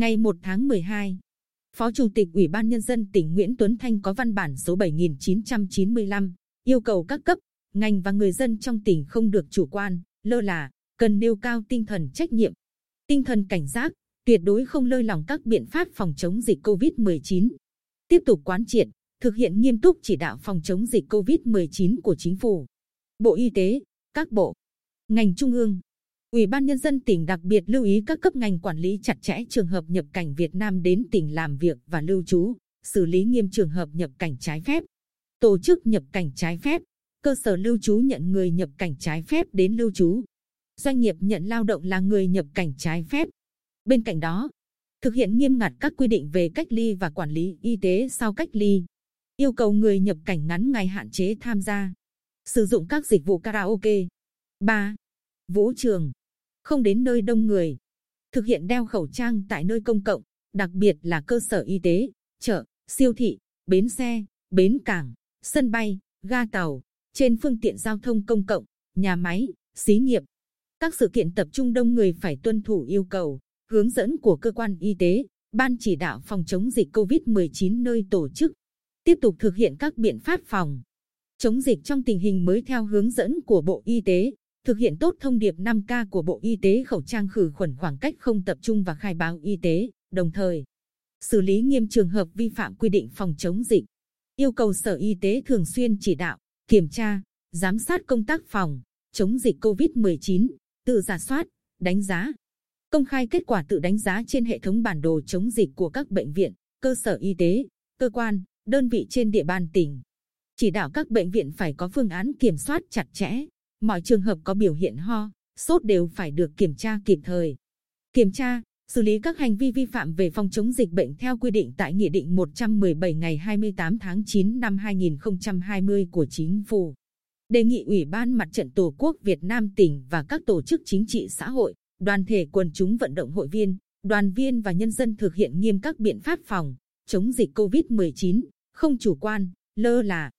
Ngày 1 tháng 12, Phó Chủ tịch Ủy ban Nhân dân tỉnh Nguyễn Tuấn Thanh có văn bản số 7995 yêu cầu các cấp, ngành và người dân trong tỉnh không được chủ quan, lơ là, cần nêu cao tinh thần trách nhiệm, tinh thần cảnh giác, tuyệt đối không lơi lỏng các biện pháp phòng chống dịch COVID-19. Tiếp tục quán triệt, thực hiện nghiêm túc chỉ đạo phòng chống dịch COVID-19 của Chính phủ, Bộ Y tế, các bộ, ngành trung ương, Ủy ban Nhân dân tỉnh đặc biệt lưu ý các cấp ngành quản lý chặt chẽ trường hợp nhập cảnh Việt Nam đến tỉnh làm việc và lưu trú, xử lý nghiêm trường hợp nhập cảnh trái phép, tổ chức nhập cảnh trái phép, cơ sở lưu trú nhận người nhập cảnh trái phép đến lưu trú, doanh nghiệp nhận lao động là người nhập cảnh trái phép. Bên cạnh đó, thực hiện nghiêm ngặt các quy định về cách ly và quản lý y tế sau cách ly, yêu cầu người nhập cảnh ngắn ngày hạn chế tham gia, sử dụng các dịch vụ karaoke, ba vũ trường, không đến nơi đông người, thực hiện đeo khẩu trang tại nơi công cộng, đặc biệt là cơ sở y tế, chợ, siêu thị, bến xe, bến cảng, sân bay, ga tàu, trên phương tiện giao thông công cộng, nhà máy, xí nghiệp. Các sự kiện tập trung đông người phải tuân thủ yêu cầu, hướng dẫn của cơ quan y tế, ban chỉ đạo phòng chống dịch COVID-19 nơi tổ chức. Tiếp tục thực hiện các biện pháp phòng chống dịch trong tình hình mới theo hướng dẫn của Bộ Y tế, thực hiện tốt thông điệp 5K của Bộ Y tế khẩu trang khử khuẩn khoảng cách không tập trung và khai báo y tế, đồng thời xử lý nghiêm trường hợp vi phạm quy định phòng chống dịch. Yêu cầu Sở Y tế thường xuyên chỉ đạo, kiểm tra, giám sát công tác phòng chống dịch COVID-19, tự giả soát, đánh giá, công khai kết quả tự đánh giá trên hệ thống bản đồ chống dịch của các bệnh viện, cơ sở y tế, cơ quan, đơn vị trên địa bàn tỉnh. Chỉ đạo các bệnh viện phải có phương án kiểm soát chặt chẽ, mọi trường hợp có biểu hiện ho, sốt đều phải được kiểm tra kịp thời. Kiểm tra, xử lý các hành vi vi phạm về phòng chống dịch bệnh theo quy định tại Nghị định 117 ngày 28 tháng 9 năm 2020 của Chính phủ. Đề nghị Ủy ban Mặt trận Tổ quốc Việt Nam tỉnh và các tổ chức chính trị xã hội, đoàn thể quần chúng vận động hội viên, đoàn viên và nhân dân thực hiện nghiêm các biện pháp phòng chống dịch COVID-19, không chủ quan, lơ là,